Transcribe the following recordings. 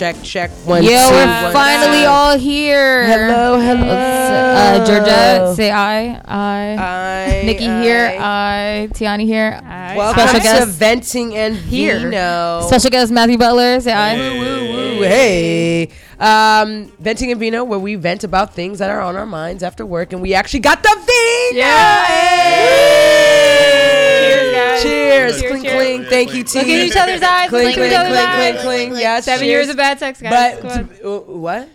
check, check. One, Yo, two, we're one, finally two. all here. Hello, hello. Uh, Georgia, say I. I. I, Nikki here. I. Tiani here. Welcome Special to guest Venting and here. Vino. Special guest Matthew Butler. Say I. Ooh, hey. Um, Venting and Vino, where we vent about things that are on our minds after work, and we actually got the Vino. Yeah. Hey. Cheers. Cheers. Cheers, Clink, cheers. clink. Thank you, T. Look at each other's eyes. Clink, Look at clink, each other's clink, eyes. clink, clink. Yes. Seven cheers. years of bad sex, guys. But uh, what?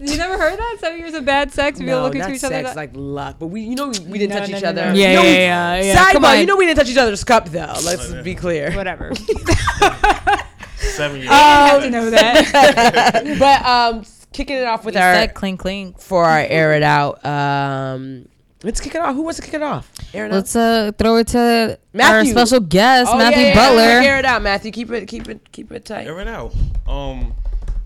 you never heard that? Seven years of bad sex. We all No, look not into each other. sex, like luck. But we, you know, we didn't No, touch no, each no, other. no. You Yeah, yeah, yeah, yeah. Sidebar, Come on. you know we didn't touch each other's cup though. Let's be clear. Whatever. Seven years. I have to know that. but um, kicking it off with We our said clink clink. for our air it out. Um, let's kick it off. Who wants to kick it off? Air it Let's uh throw it to our special guest. Oh, Matthew yeah, yeah, Butler. yeah. Air it out, Matthew. Keep it, keep it, keep it tight. Air it out. Um,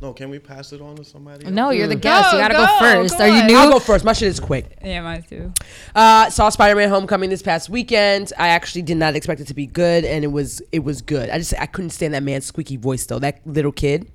no, can we pass it on to somebody? else? No, you're the guest. Go, you gotta go, go, first. go Are you on. new? I'll go first. My shit is quick. yeah, mine too. Uh, saw Spider-Man: Homecoming this past weekend. I actually did not expect it to be good, and it was. It was good. I just I couldn't stand that man's squeaky voice though. That little kid,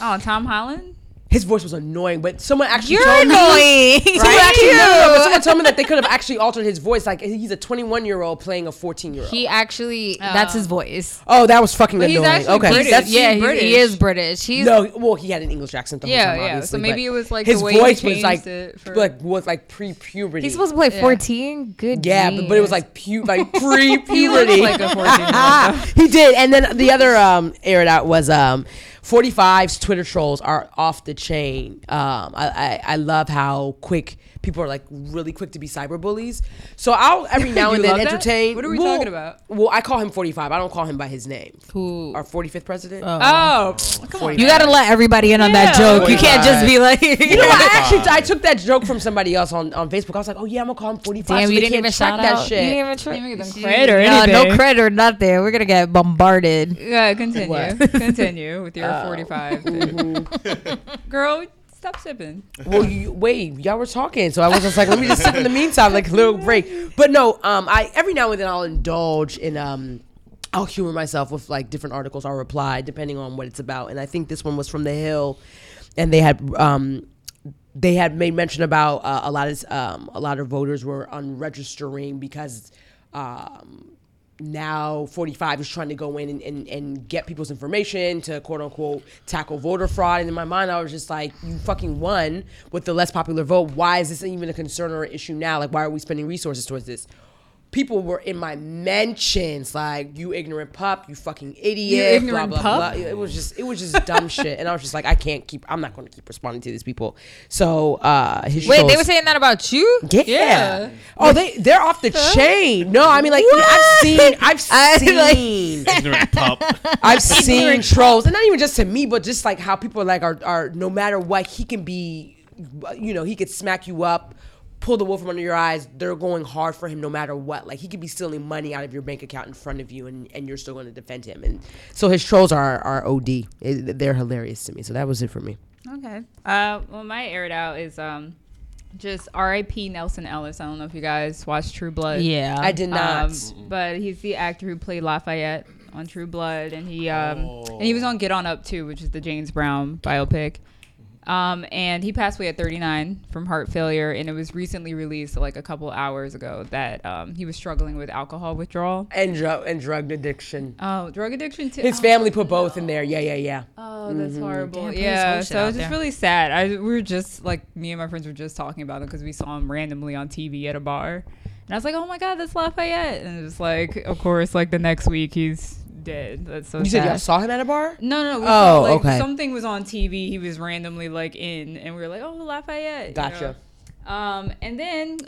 Oh, Tom Holland. His voice was annoying. But someone actually You're told me. annoying. Someone actually, no, no, no, but someone told me that they could have actually altered his voice. Like he's a 21 year old playing a 14 year old. He actually, that's his voice. Oh, that was fucking But he's annoying. actually okay, British. that's yeah, he's he, British. he is British. He's no. Well, he had an English accent the whole Yeah, time. yeah. obviously, So maybe it was like his the way he voice was like, it for- like was like pre puberty. he's supposed to play Yeah. 14. Good. yeah, but, but it was like pu- like pre He looks puberty. like a 14-year-old. he did, and then the other um air it out was um 45's Twitter trolls are off the chain. Um, I, I I love how quick people are like really quick to be cyber bullies. So I'll every now and then love that? entertain. What are we well- talking about? Well, I call him 45. I don't call him by his name. Who? Our 45th president. Oh, come on. You gotta let everybody in on that Yeah. joke. You can't just be like, You know what? I actually I took that joke from somebody else on, on Facebook. I was like, oh yeah, I'm gonna call him 45. Damn, so you didn't even track shout that out. shit. You didn't even try. Didn't even give them credit or anything. No, no credit or nothing. We're gonna get bombarded. Yeah, continue. Continue with your Oh. 45. Mm-hmm. Girl, stop sipping. well, you, wait, y'all were talking, so I was just like, let me just sip in the meantime, like a little break. But no, um, I every now and then I'll indulge in um. I'll humor myself with like different articles. I'll reply depending on what it's about, and I think this one was from the Hill, and they had um, they had made mention about uh, a lot of um, a lot of voters were unregistering because um, now 45 is trying to go in and, and, and get people's information to quote unquote tackle voter fraud. And in my mind, I was just like, you fucking won with the less popular vote. Why is this even a concern or an issue now? Like, why are we spending resources towards this? People were in my mentions like you ignorant pup, you fucking idiot, ignorant blah, blah, pup? blah. It was just it was just dumb shit, and I was just like, I can't keep. I'm not going to keep responding to these people. So uh, his Wait, they were saying that about you? yeah. Yeah. Oh, they they're off the chain. No, I mean like I've seen I've I, like- seen Ignorant pup. I've seen trolls, and not even just to me, but just like how people like are are no matter what he can be, you know, he could smack you up. Pull the wool from under your eyes. They're going hard for him no matter what. Like he could be stealing money out of your bank account in front of you, and, and you're still going to defend him. And so his trolls are are od. It- they're hilarious to me. So that was it for me. Okay. Uh, well, my air it out is um, just R.I.P. Nelsan Ellis. I don't know if you guys watched True Blood. Yeah. I did not. Um, but he's the actor who played Lafayette on True Blood, and he um, and he was on Get On Up too, which is the James Brown biopic. Um, and he passed away at 39 from heart failure, and it was recently released like a couple hours ago that um, he was struggling with alcohol withdrawal. And drug and drug addiction. Oh, drug addiction too. His family put both in there. Yeah, yeah, yeah. Oh, that's horrible. Damn, yeah, so out it's just really sad. I we were just like me and my friends were just talking about him because we saw him randomly on TV at a bar, and I was like, "Oh my god, that's Lafayette!" And it's like, of course, like the next week he's dead. That's so You said y'all saw him at a bar? no, no, we Oh, saw, like, okay. Something was on TV. He was randomly like in, and we were like, "Oh, Lafayette." you Gotcha. know? Um, and then.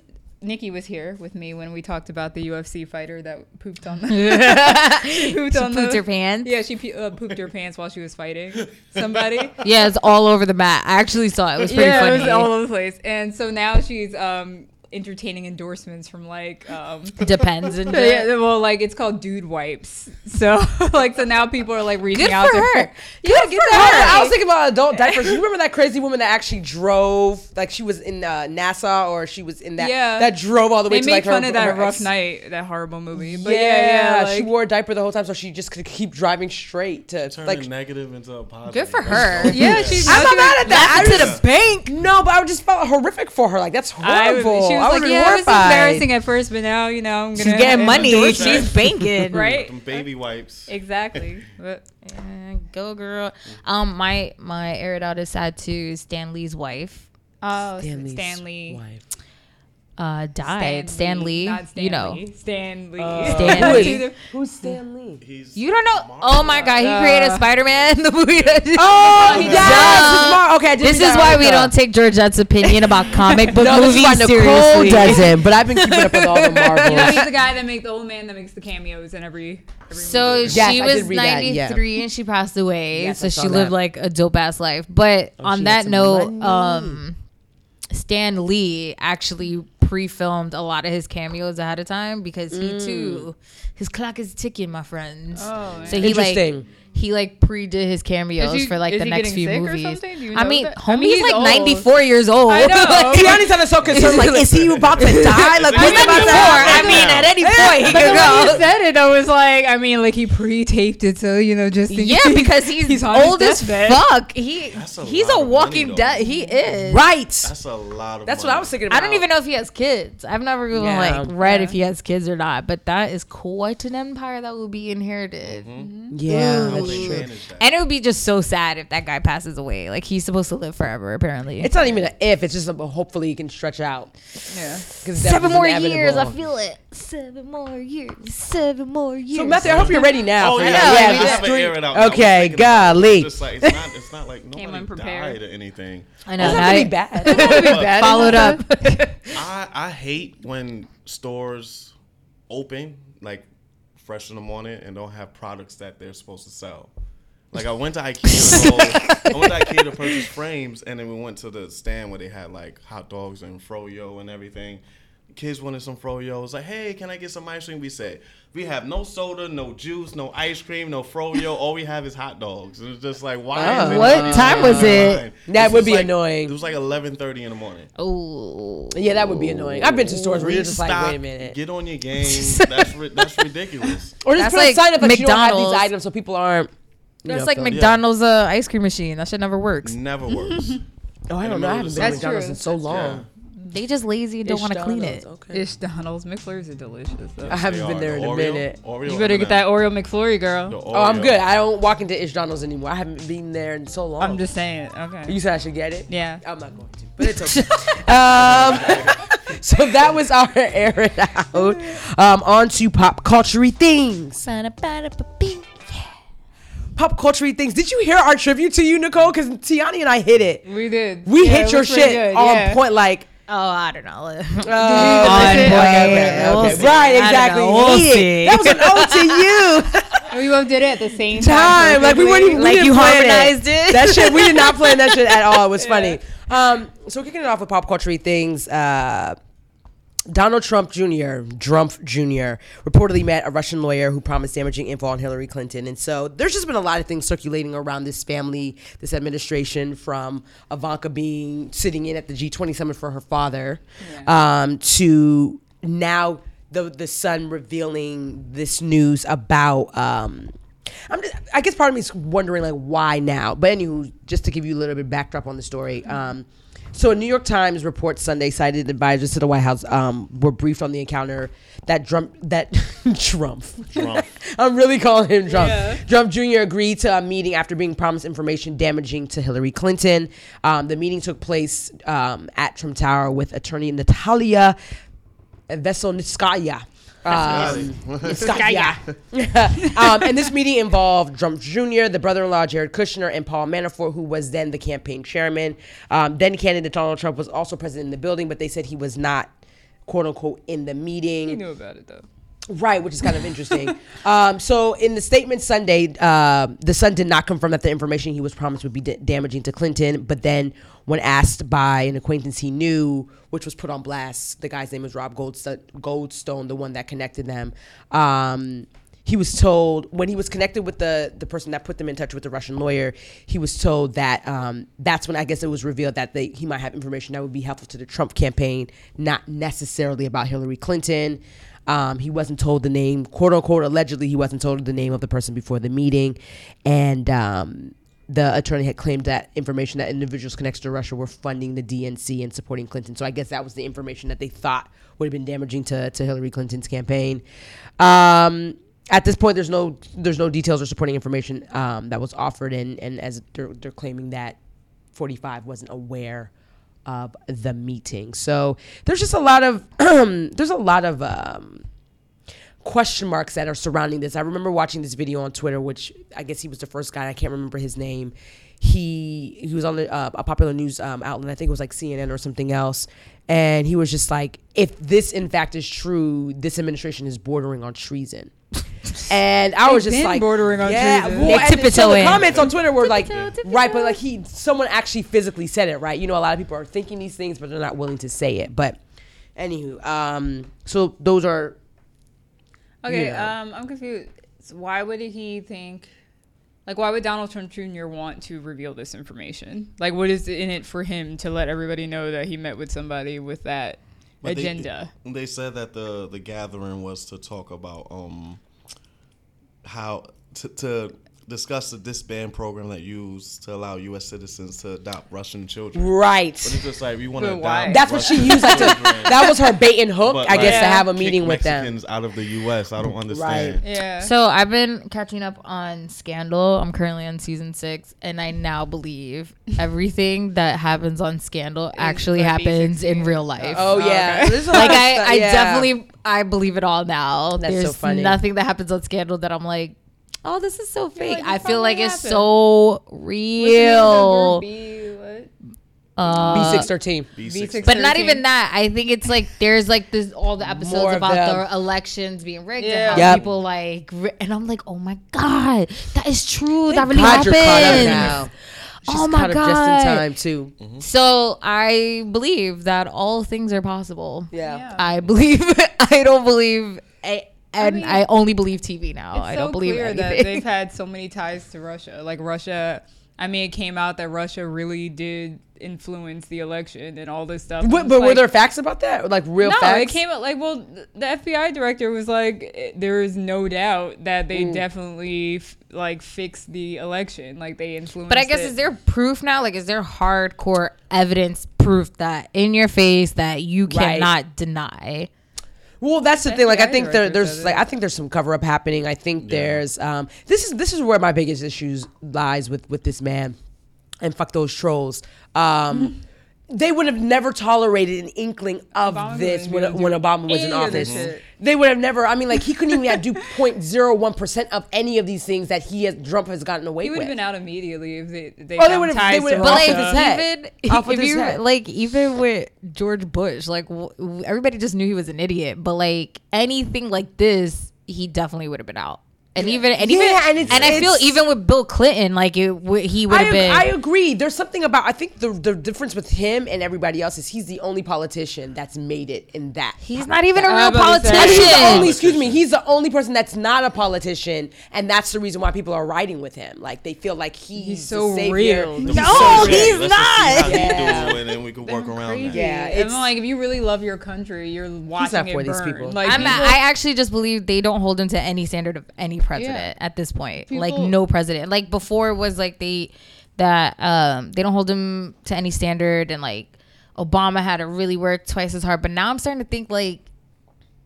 Nikki was here with me when we talked about the UFC fighter that pooped on the she pooped She on pooped the, her pants? Yeah, she uh, pooped her pants while she was fighting somebody. Yeah, it's all over the mat. I actually saw it. It was pretty yeah, funny. it was all over the place. And so now she's um entertaining endorsements from like um Depends. And yeah, well like it's called dude wipes. So like so now people are like reaching Good out for to her. Yeah, Good get for that. her. I was thinking about adult diapers. You remember that crazy woman that actually drove, like she was in uh, NASA or she was in that, Yeah. that drove all the way They to made like her, fun of that her rough ex- night, that horrible movie. But yeah, yeah, yeah, she wore a diaper the whole time, so she just could keep driving straight to Turn like. a negative into a positive. Good for her. Yeah, she's I'm not mad at that. I Laughing to just- the bank. No, but I just felt horrific for her. Like that's I, horrible. she was I like, been yeah, it was embarrassing at first, but now you know I'm gonna She's getting money. She's banking. right. Them baby wipes. Exactly. But Yeah, go girl. Um, my my air it out is sad too. Stan Lee's wife oh, Stanley's Stanley. wife. Uh died. Stan Lee, not you know. Stan Lee. Stan Who is- Lee. Who's Stan Lee? He's You don't know? Oh my god, he created Uh, Spider Man. The movie. Oh, Duh. yes, Mar- okay. This is that why we article. don't take Georgette's opinion about comic book No, this is movies why Nicole seriously. doesn't. But I've been keeping up with all the You know, Marvels. he's the guy that makes the old man that makes the cameos in every. every So movie. Yes, she I was did read that, yeah. 93 and she passed away. Yes, so she saw lived that. like a dope ass life. But she on that note, money. um, Stan Lee actually pre-filmed a lot of his cameos ahead of time because he Mm. too, his clock is ticking, my friends. Oh, so he like Interesting. He like pre-did his cameos he- for like the next few movies. something? Do you I mean, that? homie's I mean, he's like old. 94 years old. I know. Like, Tiani sounded so concerned. Like, is he about to die? Like, Is what's he about to happen? I mean, at any point he could the way you go. said it, I was like, I mean, like he pre-taped it, so you know, just Yeah, because he's, he's old as fuck. He he's a of walking dead. He is. Right. That's a lot of. That's what. I was thinking about. I don't even know if he has kids. I've never even like read if he has kids or not. But that is quite an empire that will be inherited. Mm-hmm. Mm-hmm. Yeah, How that's they true. And it would be just so sad if that guy passes away. Like he's supposed to live forever, apparently. It's not even an if. It's just a, hopefully he can stretch out. Yeah. seven more inevitable. years. I feel it. Seven more years. Seven more years. So Matthew, I hope you're ready now. Oh for yeah, your- know, yeah, we have to air it out. Okay, thinking about it. golly. It's Just like it's not. It's not like Came nobody unprepared. died or anything. I know. It's now not really I- bad. Followed up. I I hate when stores open like fresh in the morning and don't have products that they're supposed to sell. Like I went to IKEA, to go, I went to IKEA to purchase frames, and then we went to the stand where they had like hot dogs and froyo and everything. Kids wanted some froyo. I was like, hey, can I get some ice cream? We said we have no soda, no juice, no ice cream, no froyo. All we have is hot dogs. And it's just like, why? Oh. What anybody time was standing it? line? That This would be like- annoying. It was like 11:30 in the morning. Oh. yeah, that would be annoying. I've been to stores where you're just like, wait a minute. Get on your game. that's ri- that's ridiculous. Or just That's put a sign up like you don't have these items so people aren't. you That's know, like feel- McDonald's uh, ice cream machine. That shit never works. Never works. Oh, I don't know. I haven't been to McDonald's true. in so long. Yeah. They just lazy and don't want to clean it. Okay. Ish Donald's McFlurries are delicious. Though. I haven't They been are. there The in a Oreo- minute. Oreo You better get that. Oreo McFlurry, The girl. Oh, I'm Oreo. good. I don't walk into Ish Donald's anymore. I haven't been there in so long. I'm just saying. Okay. You said I should get it. Yeah. I'm not going to, but it's okay. um, so that was our air it out. Um, on to pop culture things. Pop culture things. Did you hear our tribute to you, Nicole? Because Tiani and I hit it. We did. We Yeah, hit it your was pretty shit good, on yeah. point. Like, Oh, I don't know. uh, On point. okay, okay, We'll okay. see. right? I don't Exactly. know. We'll Hit see. That was an ode to you. We both did it at the same time. time. Like we weren't even Like didn't you plan harmonized it? That shit we did not plan that shit at all. It was funny. Um, so kicking it off with pop culture things. Uh, Donald Trump Jr., Trump Jr., reportedly met a Russian lawyer who promised damaging info on Hillary Clinton. And so there's just been a lot of things circulating around this family, this administration, from Ivanka being sitting in at the G20 summit for her father um, to now the, the son revealing this news about. Um, I'm just, I guess part of me is wondering like why now. But anywho, just to give you a little bit of backdrop on the story. Um, so a New York Times report Sunday cited advisors to the White House um, were briefed on the encounter that Trump that Trump. Trump. I'm really calling him Trump. Yeah. Trump Jr. agreed to a meeting after being promised information damaging to Hillary Clinton. Um, the meeting took place um, at Trump Tower with attorney Natalia Veselnitskaya. Um, Nitskaya. um, and this meeting involved Trump Jr., the brother-in-law Jared Kushner, and Paul Manafort, who was then the campaign chairman. Um, then candidate Donald Trump was also present in the building, but they said he was not, quote unquote, in the meeting. He knew about it though. Right, which is kind of interesting. um, so, in the statement Sunday, uh, the son did not confirm that the information he was promised would be da- damaging to Clinton. But then, when asked by an acquaintance he knew, which was put on blast, the guy's name was Rob Goldstone, the one that connected them. Um, he was told when he was connected with the the person that put them in touch with the Russian lawyer, he was told that um, that's when I guess it was revealed that they, he might have information that would be helpful to the Trump campaign, not necessarily about Hillary Clinton. Um, he wasn't told the name, quote unquote, allegedly, he wasn't told the name of the person before the meeting. And um, the attorney had claimed that information that individuals connected to Russia were funding the DNC and supporting Clinton. So I guess that was the information that they thought would have been damaging to, to Hillary Clinton's campaign. Um, at this point, there's no there's no details or supporting information um, that was offered, and and as they're, they're claiming that 45 wasn't aware of the meeting. So there's just a lot of there's a lot of um, question marks that are surrounding this. I remember watching this video on Twitter, which I guess he was the first guy. I can't remember his name. He he was on the, uh, a popular news um, outlet. I think it was like CNN or something else. And he was just like, if this in fact is true, this administration is bordering on treason. And I was just like, bordering on yeah, treason. well, They and so the comments on Twitter were like, right, but like he, someone actually physically said it, right? You know, a lot of people are thinking these things, but they're not willing to say it. But anywho, um, so those are Okay, Yeah. um, I'm confused. So why would he think? Like, why would Donald Trump Jr. want to reveal this information? Like, what is in it for him to let everybody know that he met with somebody with that But they- agenda? They, said that the the gathering was to talk about um how to, to discuss the disband program that used to allow U.S. citizens to adopt Russian children. right. But it's just like we want to adopt. That's what she used. Like to, that was her bait and hook, but, I guess, like, to have a kick meeting with them. Mexicans out of the U.S. I don't understand. Right. yeah. So I've been catching up on Scandal. I'm currently on season six, and I now believe everything that happens on Scandal actually happens in real life. Oh yeah, Okay. There's like I, I yeah. definitely I believe it all now. That's so There's funny. nothing that happens on Scandal that I'm like, oh, this is so fake. like, I feel like probably it's so real. B, what? Uh, B six thirteen. B6. but not even that. I think it's like there's like this all the episodes More about the elections being rigged Yeah. and how Yep. people like, and I'm like, oh my god, that is true. that really God, you're caught up happened. She's Oh my caught up just God. in time too. So I believe that all things are possible. Yeah. Yeah. I believe. I don't believe. I, and I, mean, only believe TV now. I don't believe clear anything. that they've had so many ties to Russia. Like Russia, I mean, it came out that Russia really did influence the election and all this stuff. But, but it's were there facts about that? Like real no, facts? it came out like well, the FBI director was like, eh, there is no doubt that they definitely f- like fixed the election, like they influenced. But I guess it. is there proof now? Like, is there hardcore evidence proof that in your face that you Right. cannot deny? Well, that's the thing. Like, I think there, there's like. I think there's some cover up happening. I think there's um this is this is where my biggest issues lies with with this man, and fuck those trolls. Um, they would have never tolerated an inkling of Obama this when be able to when Obama was in any of this office. They would have never. I mean, like he couldn't even do 0.01 percent of any of these things that he has Trump has gotten away with. he would with. have been out immediately if they they Oh, they would've- they would've- But like his head. even Off with if his you head. like even with George Bush, like w- w- everybody just knew he was an idiot. But like anything like this, he definitely would have been out. And even and Yeah, even and it's- I feel even with Bill Clinton, like it w- he would have ag- been. I agree. There's something about I think the the difference with him and everybody else is he's the only politician that's made it in that. He's not even a I'm real about to he's the politician. only, excuse me, he's the only person that's not a politician, and that's the reason why people are riding with him. Like they feel like he's, He's so savior. real. He's No, so he's real. Let's just see how he Yeah. do, and then we can work around crazy. that. Yeah, and it's- I'm like, if you really love your country, you're watching not it for these burn. people. Like, I'm, people- I actually just believe they don't hold him to any standard of any president Yeah. at this point. People- like no president. Like before it was like they that um they don't hold him to any standard and like Obama had to really work twice as hard. But now I'm starting to think like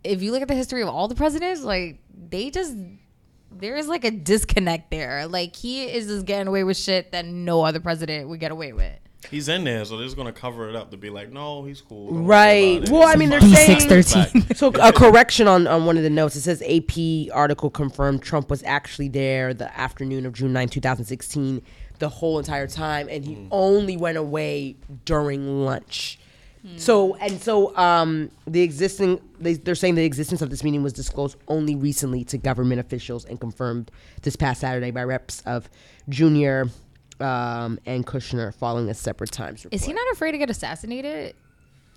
if you look at the history of all the presidents, like they just there is like a disconnect there. Like he is just getting away with shit that no other president would get away with. He's in there, so they're just gonna cover it up to be like, no, he's cool. Don't Right. Well, I mean, they're fine. saying- B613. So a correction on, on one of the notes. It says AP article confirmed Trump was actually there the afternoon of June 9, 2016, the whole entire time, and he only went away during lunch So and so, um, the existing they, they're saying the existence of this meeting was disclosed only recently to government officials and confirmed this past Saturday by reps of Junior um, and Kushner following a separate Times report. Is he not afraid to get assassinated?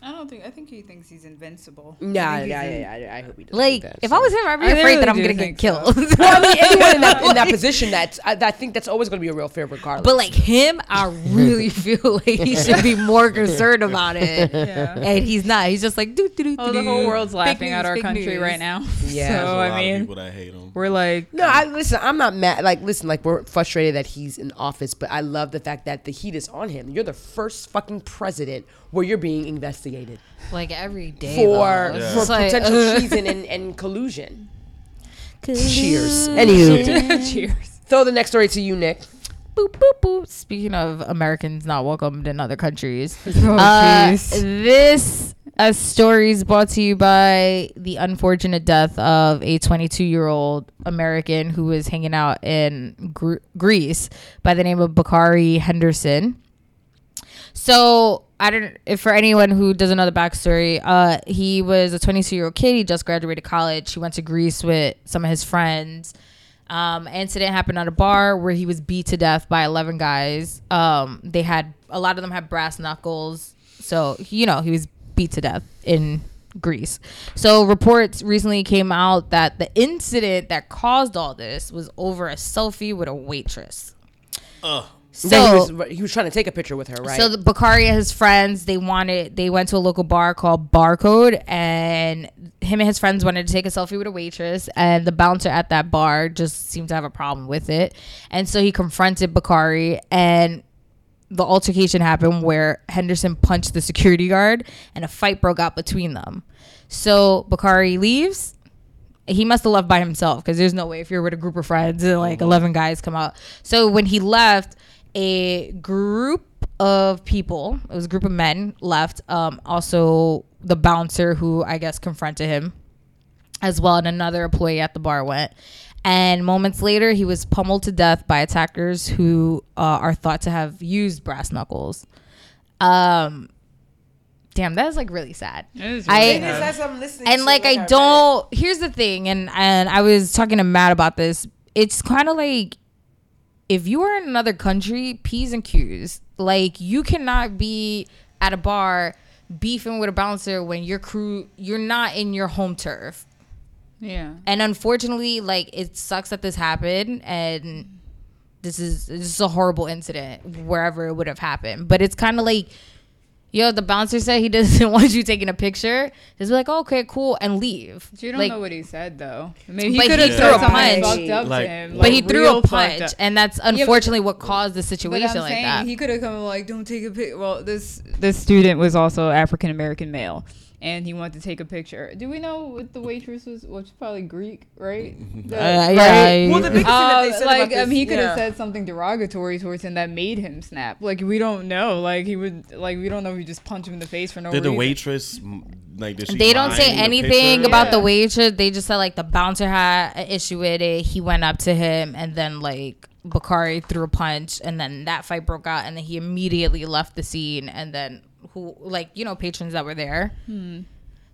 I don't think. I think he thinks he's invincible. Nah, yeah, yeah, yeah, yeah, I hope he doesn't. Like, do that, if so. I was him, I'd be I afraid really that I'm gonna get killed. so. well, I mean, anyone in that in that position, that's I, I think that's always going to be a real fear, regardless. But like him, I really feel like he should be more concerned about it. Yeah. And he's not. He's just like, doo, doo, doo, Oh, the whole world's laughing news, at our country news. right now. Yeah. So a lot I of mean, people that hate him. We're like, No, I listen. I'm not mad. Like, listen, like we're frustrated that he's in office, but I love the fact that the heat is on him. You're the first fucking president where you're being investigated Like every day for though. It's for like, potential uh, treason and, and collusion. Cheers. Anywho, cheers. throw the next story to you, Nick. boop boop boop. Speaking of Americans not welcomed in other countries, Oh, uh, this uh, story is brought to you by the unfortunate death of a 22 year old American who was hanging out in Gr- Greece by the name of Bakari Henderson. So I don't. If for anyone who doesn't know the backstory, uh, he was a 22 year old kid. He just graduated college. He went to Greece with some of his friends. Um, incident happened at a bar where he was beat to death by 11 guys. Um, they had a lot of them had brass knuckles, so you know he was beat to death in Greece. So reports recently came out that the incident that caused all this was over a selfie with a waitress. Ugh. So That he was he was trying to take a picture with her, right? so the Bakari and his friends, they wanted, they went to a local bar called Barcode, and him and his friends wanted to take a selfie with a waitress, and the bouncer at that bar just seemed to have a problem with it, and so he confronted Bakari, and the altercation happened where Henderson punched the security guard, and a fight broke out between them. So Bakari leaves. He must have left by himself because there's no way if you're with a group of friends and like 11 guys come out. So when he left, a group of people, it was a group of men left. Um, also the bouncer who I guess confronted him as well, and another employee at the bar went. And moments later, he was pummeled to death by attackers who uh, are thought to have used brass knuckles. Um, damn, that is like really sad. It is I- really It is sad. as I'm listening and to, like I don't. Here's the thing, and and I was talking to Matt about this. It's kind of like if you are in another country, p's and q's. Like you cannot be at a bar beefing with a bouncer when your crew you're not in your home turf. Yeah. And unfortunately, like it sucks that this happened and this is this is a horrible incident wherever it would have happened. But it's kind of like yo, the bouncer said he doesn't want you taking a picture. Just be like, oh, okay, cool, and leave. But you don't like, know what he said though. Maybe But he could he have threw a punch. fucked up Like- to him. but he threw a punch, and that's but- unfortunately what caused the situation I'm like saying that. he could have come like, don't take a pic. Well, this this student was also African American male, and he wanted to take a picture. Do we know what the waitress was? Well, she's probably Greek, right? The- Uh, yeah, Well, the big thing that they Uh, said like about um, this- he could have yeah. said something derogatory towards him that made him snap. Like we don't know. Like he would. Like we don't know. if he just punched him in the face for no reason. Did the waitress like? Did she they don't say mind the anything picture? about the waitress. They just said like the bouncer had an issue with it. He went up to him, and then like Bakari threw a punch, and then that fight broke out, and then he immediately left the scene, and then who like you know patrons that were there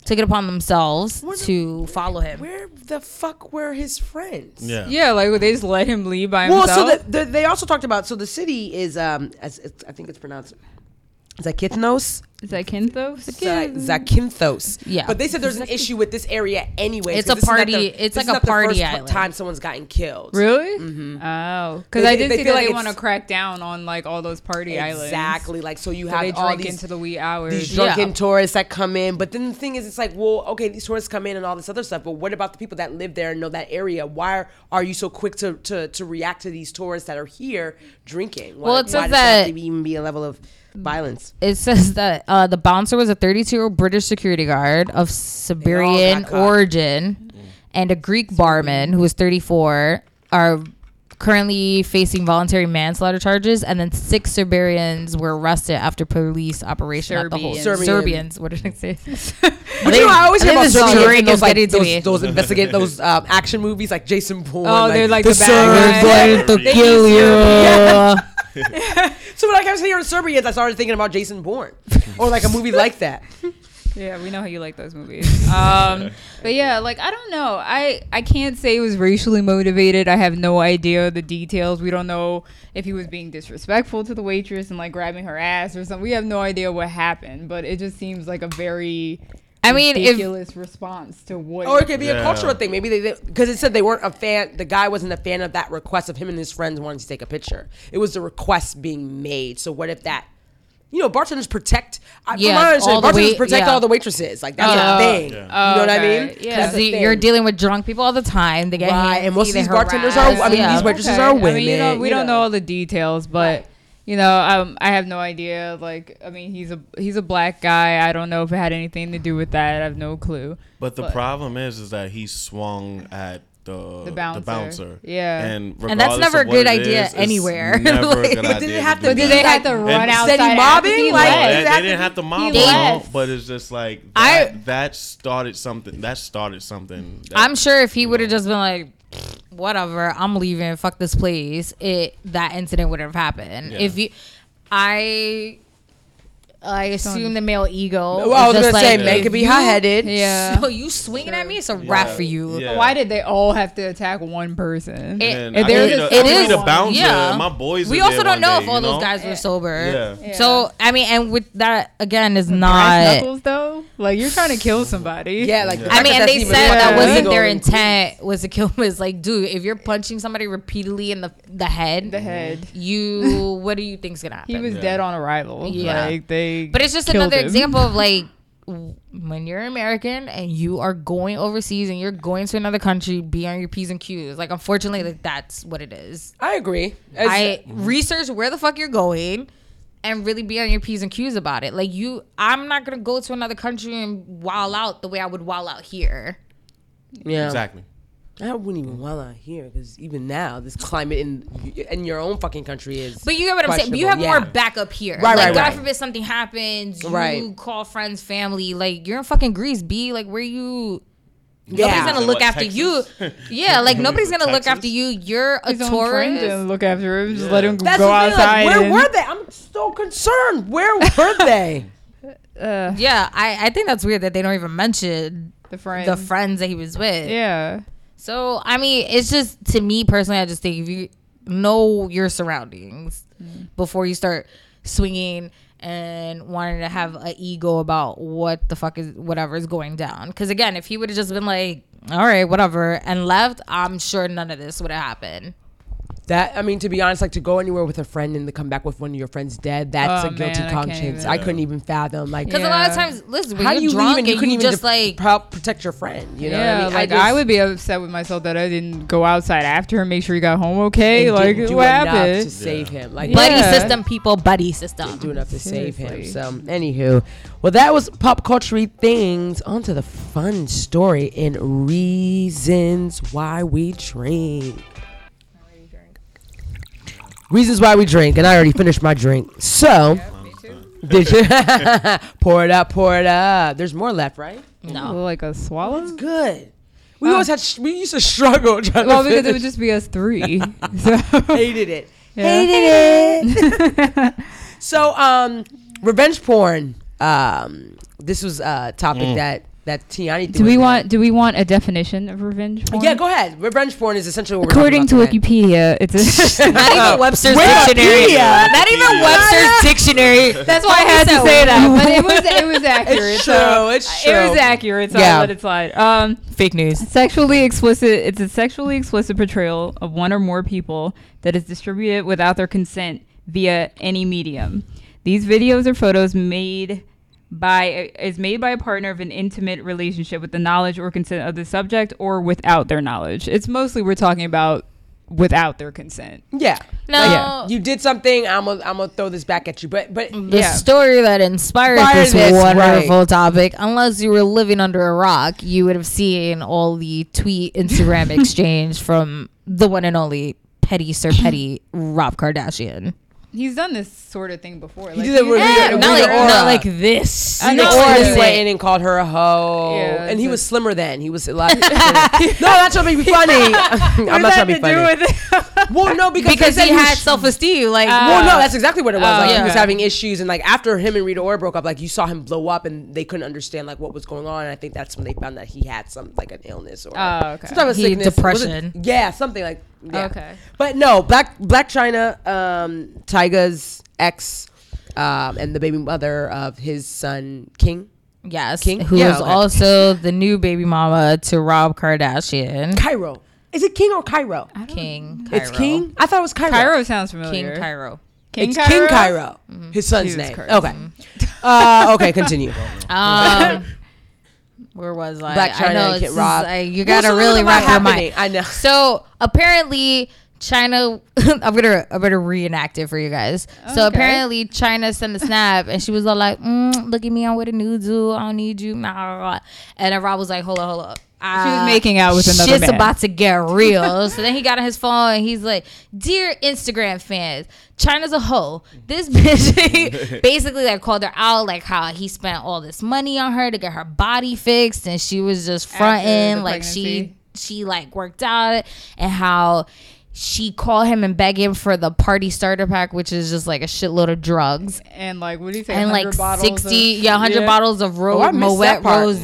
took it upon themselves Where the- to follow him. Where the fuck were his friends? Yeah. Yeah, like they just let him leave by Well, himself. Well, so the, the, they also talked about so the city is um as it's, I think it's pronounced Zakynthos. is that Kinthos? Za- Zakynthos. Yeah. But they said there's an issue with this area anyway. It's a party- it's like a party island. time someone's gotten killed. Really? Mm-hmm. Oh, because I did they see feel that like they want to crack down on like all those party islands. Exactly. Like so you So have they all drink these into the wee hours. these drunken Yeah. tourists that come in. But then the thing is, it's like, well, okay, these tourists come in and all this other stuff. But what about the people that live there and know that area? Why are, are you so quick to, to, to react to these tourists that are here drinking? Why, Well, it why says does that- to even be a level of violence. It says that uh, the bouncer was a 32 year old British security guard of Siberian got caught. origin, and a Greek barman who was 34 are currently facing voluntary manslaughter charges. And then six Siberians were arrested after police operation at the whole Serbians. Serbians. What did I say? But you know, I always hear about this Serbians drink in those, like, getting to those, those investigate those um, action movies like Jason Bourne. Oh, they're like the the bad Serbs, guys. like, to They kill use you. so when I kept hearing Serbians, I started thinking about Jason Bourne or like a movie like that. Yeah, we know how you like those movies. Um, but yeah, like I don't know. I I can't say it was racially motivated. I have no idea the details. We don't know if he was being disrespectful to the waitress and like grabbing her ass or something. We have no idea what happened. But it just seems like a very I mean, if ridiculous response to what. Or it could be a cultural thing. Maybe they because it said they weren't a fan. The guy wasn't a fan of that request of him and his friends wanting to take a picture. It was the request being made. So what if that? You know, bartenders protect. Yeah, from my all the bartenders wait- protect yeah. all the waitresses. Like that's oh. oh, Yeah. a thing. Yeah. You know what I mean? Yeah. That's you, you're dealing with drunk people all the time, they get Right, and most of these bartenders harass, are- I mean, yeah. these waitresses Okay. are I mean, you know, women, we you don't know. know all the details, but you know, um, I have no idea. Like, I mean, he's a he's a black guy. I don't know if it had anything to do with that. I have no clue. But the But- problem is, is that he swung at the The bouncer. Yeah. and And that's never a good idea is, anywhere. Never a good But did idea it have do to- But did they have to run and outside? steady mobbing? he Like, No, they, they didn't have to mob He him, left. but it's just like I- that, that started something. That started something. that- I'm sure if he would have just been like, whatever, I'm leaving, fuck this place, it that incident would have happened. Yeah. If you, I, I assume the male ego. Well, I was is gonna just say like, men if be you- hot headed. Yeah. So you swinging at me, it's a wrap for you. Yeah. Why did they all have to attack one person? It- And If I there's a- be the, it I could is- be bouncer. yeah. My boys. We also don't know day, if all you those guys were sober. Yeah. Yeah. So I mean, and with that again is Brass not. knuckles, though. Like you're trying to kill somebody. Yeah, like Yeah. I mean, and they said that wasn't their intent was to kill. Was like, dude, if you're punching somebody repeatedly in the the head, the head. you what do you think's gonna happen? He was dead on arrival. Yeah. Like they. But it's just another him. example of like when you're American and you are going overseas and you're going to another country, be on your p's and q's. Like, unfortunately, like that's what it is. I agree. As- I research where the fuck you're going and really be on your p's and q's about it. Like you, I'm not gonna go to another country and wild out the way I would wild out here. yeah. Exactly. I wouldn't even want to hear because even now, this climate in in your own fucking country is. But you get what I'm saying. But you have questionable, more backup here. Right, like, right, God right. forbid something happens. You Right. call friends, family. Like you're in fucking Greece, B. Like where you. Yeah. Nobody's gonna So look what, after Texas? you. Yeah, like nobody's gonna look after you. You're a His tourist. didn't look after him. Just Yeah. let him That's go outside. Like, where were they? I'm so concerned. Where were they? Uh, Yeah, I, I think that's weird that they don't even mention the friends the friends that he was with. Yeah. So I mean, it's just to me personally, I just think if you know your surroundings mm. before you start swinging and wanting to have an ego about what the fuck is whatever is going down. Because again, if he would have just been like, "All right, whatever," and left, I'm sure none of this would have happened. That I mean, to be honest, like to go anywhere with a friend and to come back with one of your friends dead, that's Oh, a guilty man, I can't conscience. even. I couldn't even fathom. Like, Because a lot of times, listen, when how you're do you drunk leave and you couldn't you even just de- like pro- protect your friend? You know, yeah, what I mean? like just- I, would be upset with myself that I didn't go outside after and make sure he got home okay. and Like didn't do what happened? to save him? Like, buddy system, people, buddy system. do enough to save him. So, anywho, well, that was pop culture things. On to the fun story and reasons why we drink. Reasons why we drink, and I already finished my drink. So, did you pour it up? Pour it up. There's more left, right? No. like a swallow. It's Good. We Oh. always had. sh- We used to struggle trying Well, to because it would just be us three. so. hated it. Yeah. Hated it. so, um, revenge porn. Um, this was a topic that that Tiani. Do we want? Do we want a definition of revenge porn? Yeah, go ahead. Revenge porn is essentially what we're According to talking about today. Wikipedia, it's a. Not even Webster's Wikipedia. dictionary. Not even Webster's dictionary. That's why I had to say that, but it was it was accurate. It's so- true, it's It was accurate, so Yeah. I let it slide. Um, Fake news. sexually explicit. It's a sexually explicit portrayal of one or more people that is distributed without their consent via any medium. These videos or photos made by is made by a partner of an intimate relationship with the knowledge or consent of the subject or without their knowledge. It's mostly we're talking about without their consent. Yeah. No. Like, yeah. You did something. I'm gonna I'm gonna throw this back at you. But but The Yeah. story that inspired Inspired this, this, wonderful topic, unless you were living under a rock, you would have seen all the tweet Instagram exchange from the one and only Petty Sir Petty Rob Kardashian. He's done this sort of thing before. Like, did it he with- did Yeah, it with not like Ora. not like this. I I know know what or he went in and called her a hoe, Yeah, and he it's was a- slimmer then. He was a lot. no, that's trying to be funny. I'm not trying to be funny. well, no, because, because they he had was- self esteem. Like, Well, no, uh, that's exactly what it was. Oh, like he was having issues, and like after him and Rita Ora broke up, like you saw him blow up, and they couldn't understand like what was going on. And I think that's when they found that he had some like an illness or Oh, okay. some type of sickness, depression. yeah, something like yeah. Okay. But no, Black Blac Chyna, um, Tyga's ex, um, and the baby mother of his son King yes, King? who Yeah, is okay. also the new baby mama to Rob Kardashian. Cairo. Is it King or Cairo? King, It's King. I thought it was Cairo. Cairo sounds familiar. King. Cairo. King it's King Cairo. Mm-hmm. His son's Jesus name. Christ. Okay. Uh, okay, continue. Um, where was I? Blac Chyna I know and Kid Rock. like, you gotta so really wrap your mind. I know. So apparently, Chyna. I'm gonna I'm gonna reenact it for you guys. So apparently, Chyna sent a snap, and she was all like, mm, "Look at me, I'm with a new dude. I don't need you." And Rob was like, "Hold up, hold up." She was making out with another Shit's man. about to get real. so then he got on his phone and he's like, "Dear Instagram fans, Chyna's a hoe. This bitch basically like called her out, like how he spent all this money on her to get her body fixed, and she was just fronting like she she like worked out, and how." She called him and begged him for the party starter pack, which is just like a shitload of drugs And like, what do you say? and like 60 of- yeah 100 bottles of ro- Oh, I missed that Moet part. Rose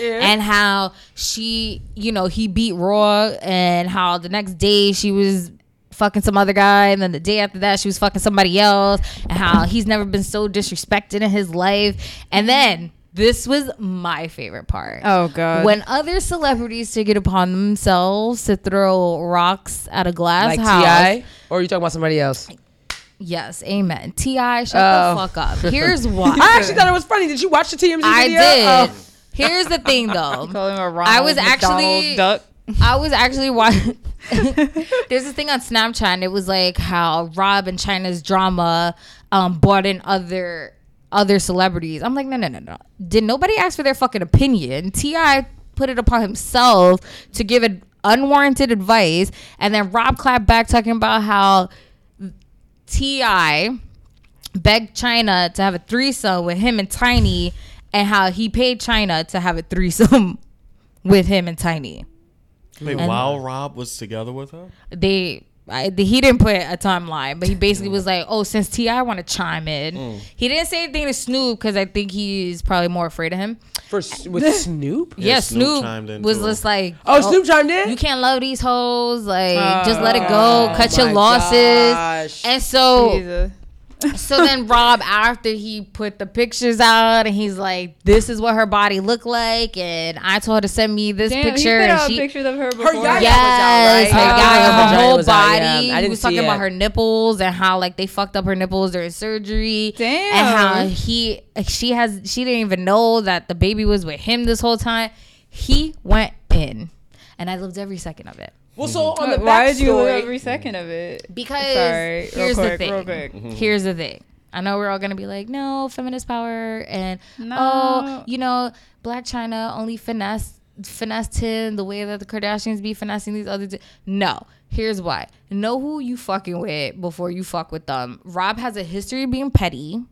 and how she you know he beat Raw and how the next day she was fucking some other guy and then the day after that she was fucking somebody else and how he's never been so disrespected in his life and then this was my favorite part Oh god. when other celebrities take it upon themselves to throw rocks at a glass Like house T.I., or are you talking about somebody else? yes amen ti shut Oh. the fuck up here's why I actually thought it was funny. Did you watch the TMZ I video? did. Oh. Here's the thing, though. Call him a Ronald I was McDonald actually- duck. I was actually watching. There's this thing on Snapchat. And it was like how Rob and Chyna's drama um, brought in other other celebrities. I'm like, no, no, no, no. Did nobody ask for their fucking opinion? T.I. put it upon himself to give it unwarranted advice, and then Rob clapped back talking about how T.I. begged Chyna to have a threesome with him and Tiny, and how he paid Chyna to have a threesome with him and Tiny. Wait, And- while Rob was together with her? They. I, he didn't put a timeline, but he basically was like, "Oh, since T.I. want to chime in, mm. he didn't say anything to Snoop because I think he's probably more afraid of him. For with Snoop. Yeah, Snoop Snoop, chimed in was just like, oh, oh, Snoop chimed in. you can't love these hoes. Like, just let it go. Oh cut your losses." gosh. And so, Jesus. So then Rob, after he put the pictures out, and he's like, "This is what her body looked like," and I told her to send me this Damn, he picture, put and out she. pictures of her before. yaya- Yes, was out, her, right? yaya, Uh, her whole was out, body. yeah. I didn't was talking it. about her nipples and how like they fucked up her nipples during surgery. Damn. And how he, she has, she didn't even know that the baby was with him this whole time. He went in, and I loved every second of it. Well, mm-hmm. so on the Why did you look every second of it? Because Sorry, here's quick, the thing. real quick. Mm-hmm. Mm-hmm. Here's the thing. I know we're all gonna be like, no, feminist power, and No. oh, you know, Blac Chyna only finesse finessed him the way that the Kardashians be finessing these other. T- no, here's why. Know who you fucking with before you fuck with them. Rob has a history of being petty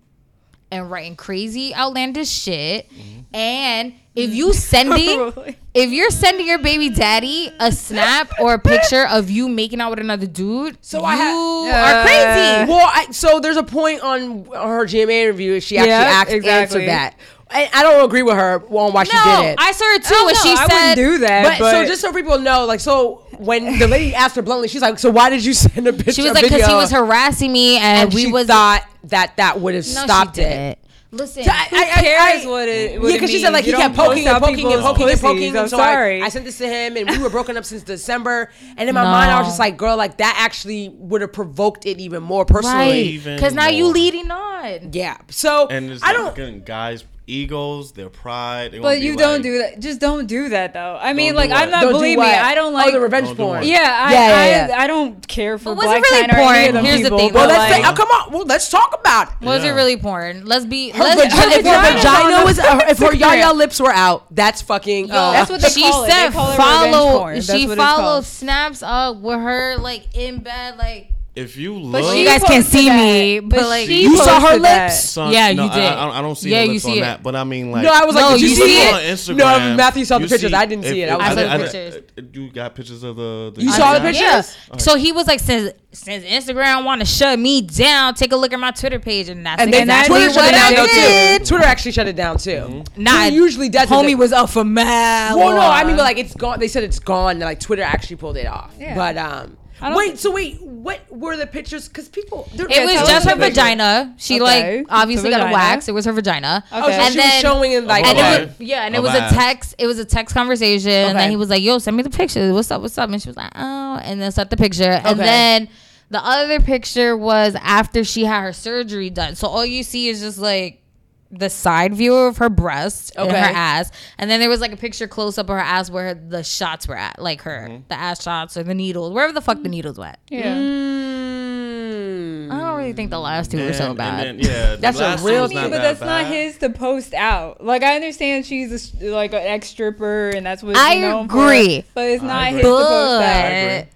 and writing crazy, outlandish shit. Mm-hmm. And if mm. you sending, if you're sending your baby daddy a snap or a picture of you making out with another dude, So you I ha- are crazy. Well, I, so there's a point on her GMA interview. She actually Yeah, asked, exactly. answered that. I, I don't agree with her on why she did it. I saw her too. Oh, when no, she I said, wouldn't do that. but, But, so just so people know, like, so when the lady asked her bluntly, she's like, "So why did you send a picture?" she was like, because he was harassing me, and, and we she was thought that that would have no, stopped she it. didn't. Listen, So I- who I- I- cares I- what it? What yeah, because she said like means? he kept poking and poking and poking and poking. I'm so sorry. I sent this to him, and we were broken up since December. And in my mind, I was just like, "Girl, like that actually would have provoked it even more personally." right? Even Because now you leading on. Yeah. So And it's I don't. again, guys' egos, their pride. they But wanna be you don't like- do that. Just don't do that though. I mean, like? I'm not. Don't believe me, I don't like oh, the revenge Don't porn. Yeah, I, Yeah, I, yeah, yeah. I don't care for But was it really Chyna or any of porn? them Here's the thing, Well, though, let's like, say, oh, come on. Well, let's talk about it. Was Yeah. it really porn? Let's be. Her let's, vagina, if her vagina's vagina was, the if her Instagram. yaya lips were out, that's fucking. uh, That's what they she call it. They said call it revenge follow. porn. That's She what it's followed called. snaps up with her like in bed, like if you But look, she you guys can't see that. me, but, But like You saw her that. lips? son- Yeah, no, you did. I, I, I don't see Yeah, the you lips see on it. that, but I mean, like, No, I was like, No, did you, you see see it? on Instagram. No, Matthew saw the pictures. see- I didn't see it. I was I saw like, the I- pictures. You got pictures of the. the You saw the Instagram? pictures? Yeah. So he was like, since since Instagram want to shut me down, take a look at my Twitter page, and that's And then exactly Twitter shut it down I though too. Twitter actually shut it down too. Mm-hmm. Nah, Twitter usually does. it. Homie was up for mad. Well, no, I mean, but like it's gone. They said it's gone. Like Twitter actually pulled it off. Yeah. But um, wait. thi- so wait, what were the pictures? Because people, they're- It was just her the picture. vagina. She Okay, like obviously got a wax. It was her vagina. Oh, so Okay. she was showing in like. and Okay. it was yeah, and it was a text. It was a text conversation. And then he was like, "Yo, send me the picture. What's up? What's up?" And she was like, "Oh," and then sent the picture. And then the other picture was after she had her surgery done. So all you see is just like the side view of her breast and her ass, and then there was like a picture close up of her ass where the shots were at, like her the ass shots or the needles, wherever the fuck the needles went. Yeah. Mm. I don't really think the last two were so And- and bad. then, yeah, That's a last real one thing, I mean, but that that's not his to post out. Like I understand she's a, s- like an ex stripper and that's what I she's known for, agree. but it's I not agree. his to post out.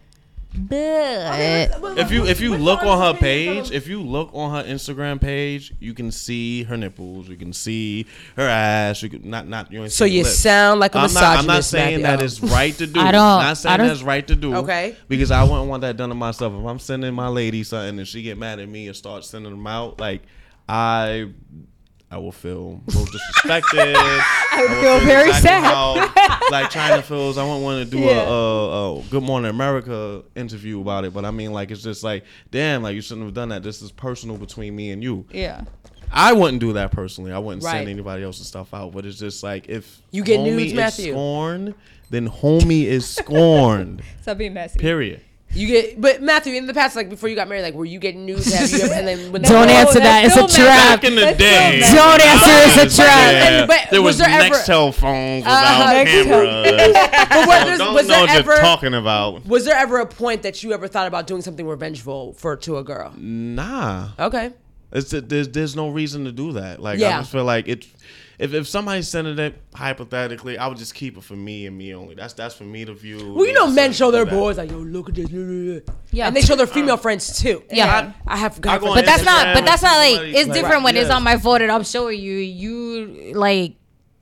Agree. But but If you if you look on her page, if you look on her Instagram page, you can see her nipples, you can see her ass. You can not not you. So you sound like a I'm not, I'm not misogynist, saying that it's right to do. I don't- Not saying I don't- that's right to do. Okay. Because I wouldn't want that done to myself. If I'm sending my lady something and she get mad at me and start sending them out, like I. I will feel little disrespected. I would feel very sad. How, like Chyna feels. I wouldn't want to do Yeah. a, a, a Good Morning America interview about it, but I mean, like, it's just like, damn, like you shouldn't have done that. This is personal between me and you. Yeah. I wouldn't do that personally. I wouldn't Right. send anybody else's stuff out. But it's just like if You get homie nudes, Matthew? scorned, then homie is scorned. Stop being messy. Period. You get, but Matthew, in the past, like before you got married, like were you getting news? Have you ever, and then when Don't answer that. It's a trap. Back in the That's day, Don't answer. It's a trap. Yeah, But there was was, there ever- Nextel phones Uh-huh, without Nextel. cameras. but what, there's- don't was know there what ever you're talking about. was there ever a point that you ever thought about doing something revengeful for to a girl? Nah, Okay. it's there's there's no reason to do that. Like Yeah. I just feel like it. If if somebody's sending it hypothetically, I would just keep it for me and me only. That's that's for me to view. Well, you know, men show their boys like, "Yo, look at this," yeah, Yeah. and they show their female friends too. Yeah. I, I have. I got go on But that's not. But that's not like. It's like, different when it's on my phone and I'm showing you. You like.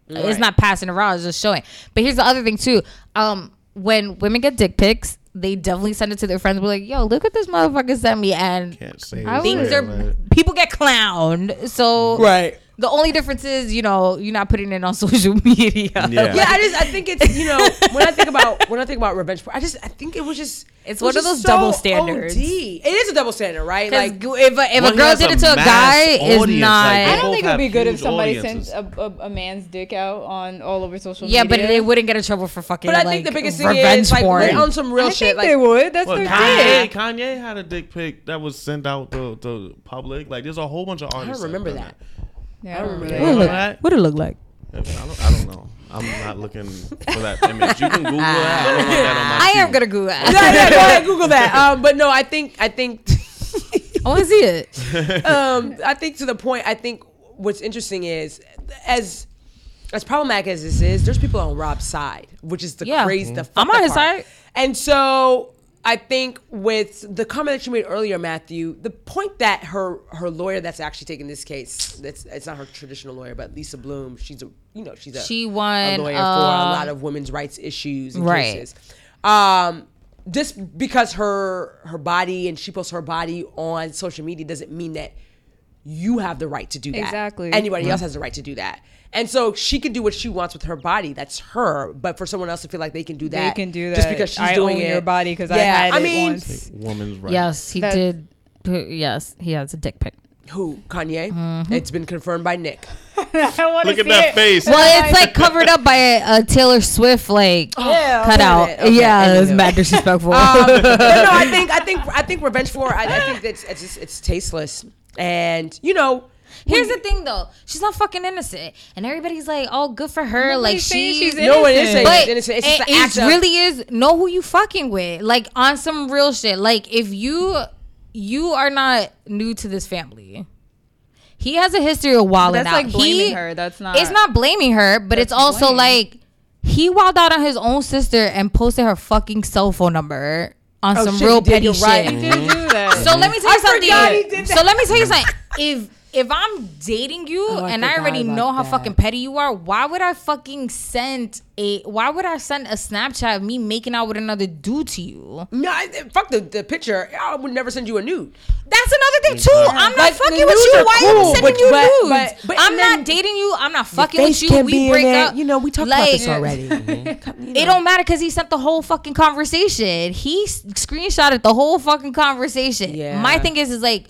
It's not passing around. It's just showing. But here's the other thing too. Um, when women get dick pics, they definitely send it to their friends. Be like, "Yo, look at this motherfucker sent me," and Can't say things are like- people get clowned. So right. The only difference is, you know, you're not putting it on social media. Yeah. Yeah, I just I think it's you know when I think about when I think about revenge porn, I just I think it was just It's it was one of just those double standards. OD. It is a double standard, right? Like Like if a, if Well, a girl did a it to a guy, is not. like, I don't think it would be good if somebody audiences. sent a, a, a man's dick out on all over social yeah, media. Yeah, but they wouldn't get in trouble for fucking. but I like, think the biggest thing is like porn. we're on some real I shit. think Like they would. That's Well, their Kanye, thing. Kanye had a dick pic that was sent out to the public. Like, there's a whole bunch of I artists. don't remember done that. Yeah, I don't remember What that. You that? What it look like? I don't, I don't know. I'm not looking for that image. You can Google that. I don't want that on my I am feed. gonna Google that. yeah, go ahead, Google that. Um, but no, I think I think I want to see it. um, I think to the point. I think what's interesting is as as problematic as this is, there's people on Rob's side, which is the Yeah. crazy. The I'm on his part. side. And so I think with the comment that you made earlier, Matthew, the point that her her lawyer that's actually taking this case, that's it's not her traditional lawyer, but Lisa Bloom, she's a you know she's a She a won, lawyer for a uh, lot of women's rights issues and Right. cases. Um, just because her her body and she posts her body on social media doesn't mean that you have the right to do that. Exactly. Anybody else has the right to do that. And so she can do what she wants with her body. That's her. But for someone else to feel like they can do that, they can do that just because she's I doing own it. your body 'cause I had I it mean, once. Woman's right. Yes, he That- did. Yes, he has a dick pic. Who? Kanye. Mm-hmm. It's been confirmed by Nick. I want to Look at that it. face. Well, it's like covered up by a, a Taylor Swift like Yeah. cut out. Okay, yeah, it's anywho. mad disrespectful. Um, no, I think I think I think revenge for I, I think it's it's just, it's tasteless. And you know, Here's the thing though, she's not fucking innocent, and everybody's like, "Oh, good for her." like Nobody's saying she, she's No one is saying innocent. she's but innocent. It's it, an it really is know who you fucking with, like on some real shit. Like if you you are not new to this family, he has a history of wilding That's out. like blaming He- her. That's not. It's not blaming her, but it's also blame. like he wilded out on his own sister and posted her fucking cell phone number on Oh, some shit, real petty right. shit. He did do that. So let me tell you I something. So let me tell you something. If if I'm dating you Oh, I and I already know how that. fucking petty you are, why would I fucking send a why would I send a Snapchat of me making out with another dude to you? No, I, fuck the, the picture. I would never send you a nude. That's another thing too. I'm not Like, fucking with you. are Why am cool, I sending but- you but- nudes? but- but- I'm not dating you. I'm not fucking with Face you. can We be in break there. up. You know, we talked about this Like, already. Mm-hmm. It don't matter because he sent the whole fucking conversation. He screenshotted the whole fucking conversation. Yeah. My thing is, is like,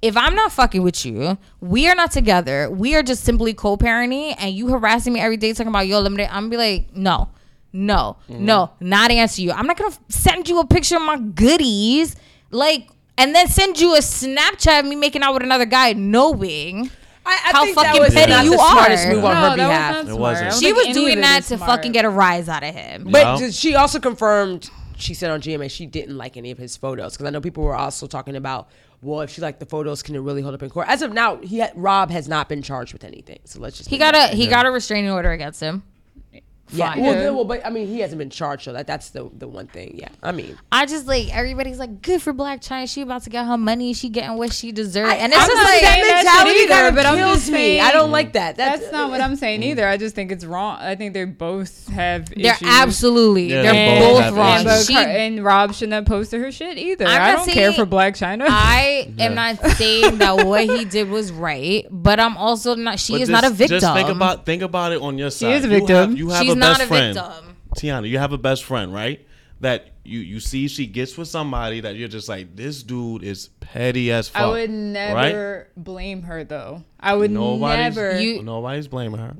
if I'm not fucking with you, we are not together. We are just simply co-parenting, and you harassing me every day talking about yo, let me. I'm gonna be like, no, no, mm-hmm. no, not answer you. I'm not gonna send you a picture of my goodies, like, and then send you a Snapchat of me making out with another guy, knowing. I, I How think that fucking was petty not you the smartest are. move on no, her that behalf. was not It smart. wasn't. I don't She was doing of it that is to smart. fucking get a rise out of him. But No. she also confirmed she said on GMA she didn't like any of his photos because I know people were also talking about well if she liked the photos can it really hold up in court as of now he Rob has not been charged with anything so let's just He got that a he got a restraining order against him. Yeah fine. well, then, well but I mean he hasn't been charged so that that's the the one thing yeah I mean I just like everybody's like good for Blac Chyna. She about to get her money. She getting what she deserves. I, and it's I'm just not like saying that mentality shit either, kinda but I'm kills just me saying- I don't like that that's, That's not what I'm saying mm. either. I just think it's wrong. I think they both have they're issues. Yeah, absolutely they're they both, both have wrong. And, but She, Car- and Rob shouldn't have posted her shit either. I'm I not don't care for Blac Chyna. I am not saying that what he did was right, but I'm also not. She But is just- not a victim. Just think about think about it on your side. She is a You victim. have, you have She's a not best a friend. victim. Tiana, you have a best friend, right? That you you see she gets with somebody that you're just like this dude is petty as fuck. I would right? never blame her though. I would Nobody's never. You- nobody's blaming her.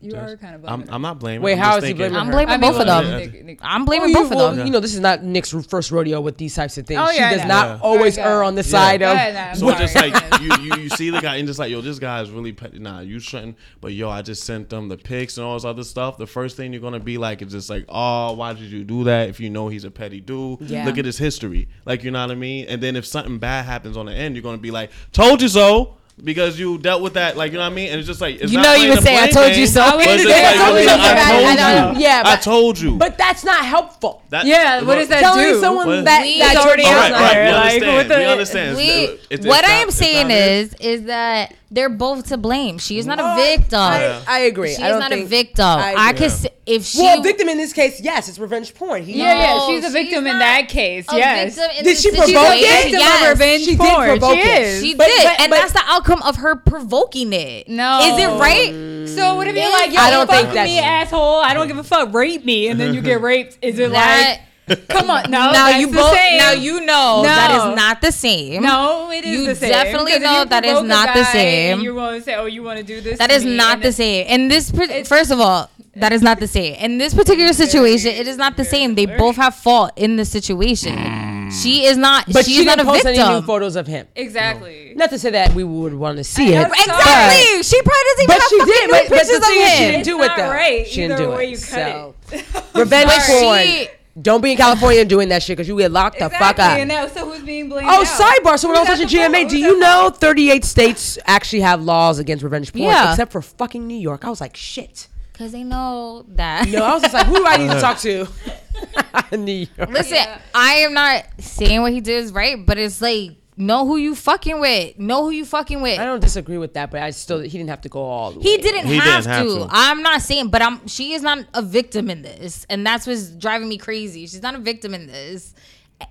you are kind of. I'm, I'm not blaming. Wait, I'm how just is he thinking- blaming I'm blaming I mean, both of them. Nick- Nick- I'm Well, blaming oh, you, both of well, them. you know, this is not Nick's first rodeo with these types of things. Oh, she yeah, I does know. not Yeah. always Alright, err on the Yeah. side Go of. ahead now. So it's just like you, you you see the guy and just like yo this guy is really petty. Nah, you shouldn't. But yo, I just sent them the pics and all this other stuff. The first thing you're gonna be like is just like, oh, why did you do that? If you know he's a petty dude, Yeah. look at his history. Like you know what I mean. And then if something bad happens on the end, you're gonna be like, told you so. Because you dealt with that, like you know what I mean, and it's just like it's You not know you would say, "I blame told you so." but Yeah, like, I told you but I- I I told you. yeah, I told you. But that's not helpful. That- Yeah, what does that Telling do? someone What? that We- that's already your out All right, business. right, we there, like, understand. what the- we understand. We, It's- it's what not- I am saying not is, is that they're both to blame. She is not a victim. I, I agree. She I is don't not a think- victim. I I, agree. could, s- if she, Well, victim in this case, yes, it's revenge porn. He, Yeah, yeah, No, she's a she's victim in not that case. a Yes. victim in Did this she provoke situation. it? She's a victim Yes. of revenge She did porn. provoke she it. is. She But- did, but- and but- that's the outcome of her provoking it. No. is it right? So what if you're like, yo, I don't fuck think that's- me, asshole. I don't give a fuck. Rape me, and then you get raped. Is it That like, come on, no? now that's you the both same. now you know that No. is not the same. No, it is You the same. definitely 'Cause if know you that is not the same. And You want to say, oh, you want to do this? That to is me, not the same. In this, first of all, that is not the same. In this particular situation, it is not the same. They both have fault in the situation. She is not. but she, she is not didn't a post any new photos of him. Exactly. Not to say that we would want to see it. I'm sorry. Exactly. She probably doesn't even But have she did. new But, but the pictures of thing is, she didn't do it not though. right, She didn't do way it. you cut so it. revenge But porn. She- Don't be in California doing that shit because you get locked the fuck up. And now, so who's being blamed? Oh, now? sidebar. So when I was Who's watching GMA, do you know fault? 38 states actually have laws against revenge porn, Yeah. except for fucking New York? I was like, shit. Because they know that. No, I was just like, who do I need to talk to? New York. Listen, Yeah. I am not saying what he did is right, but it's like know who you fucking with. Know who you fucking with. I don't disagree with that, but I still he didn't have to go all the He way. didn't, He have, didn't have to. to. I'm not saying, but I'm. She is not a victim in this, and that's what's driving me crazy. She's not a victim in this.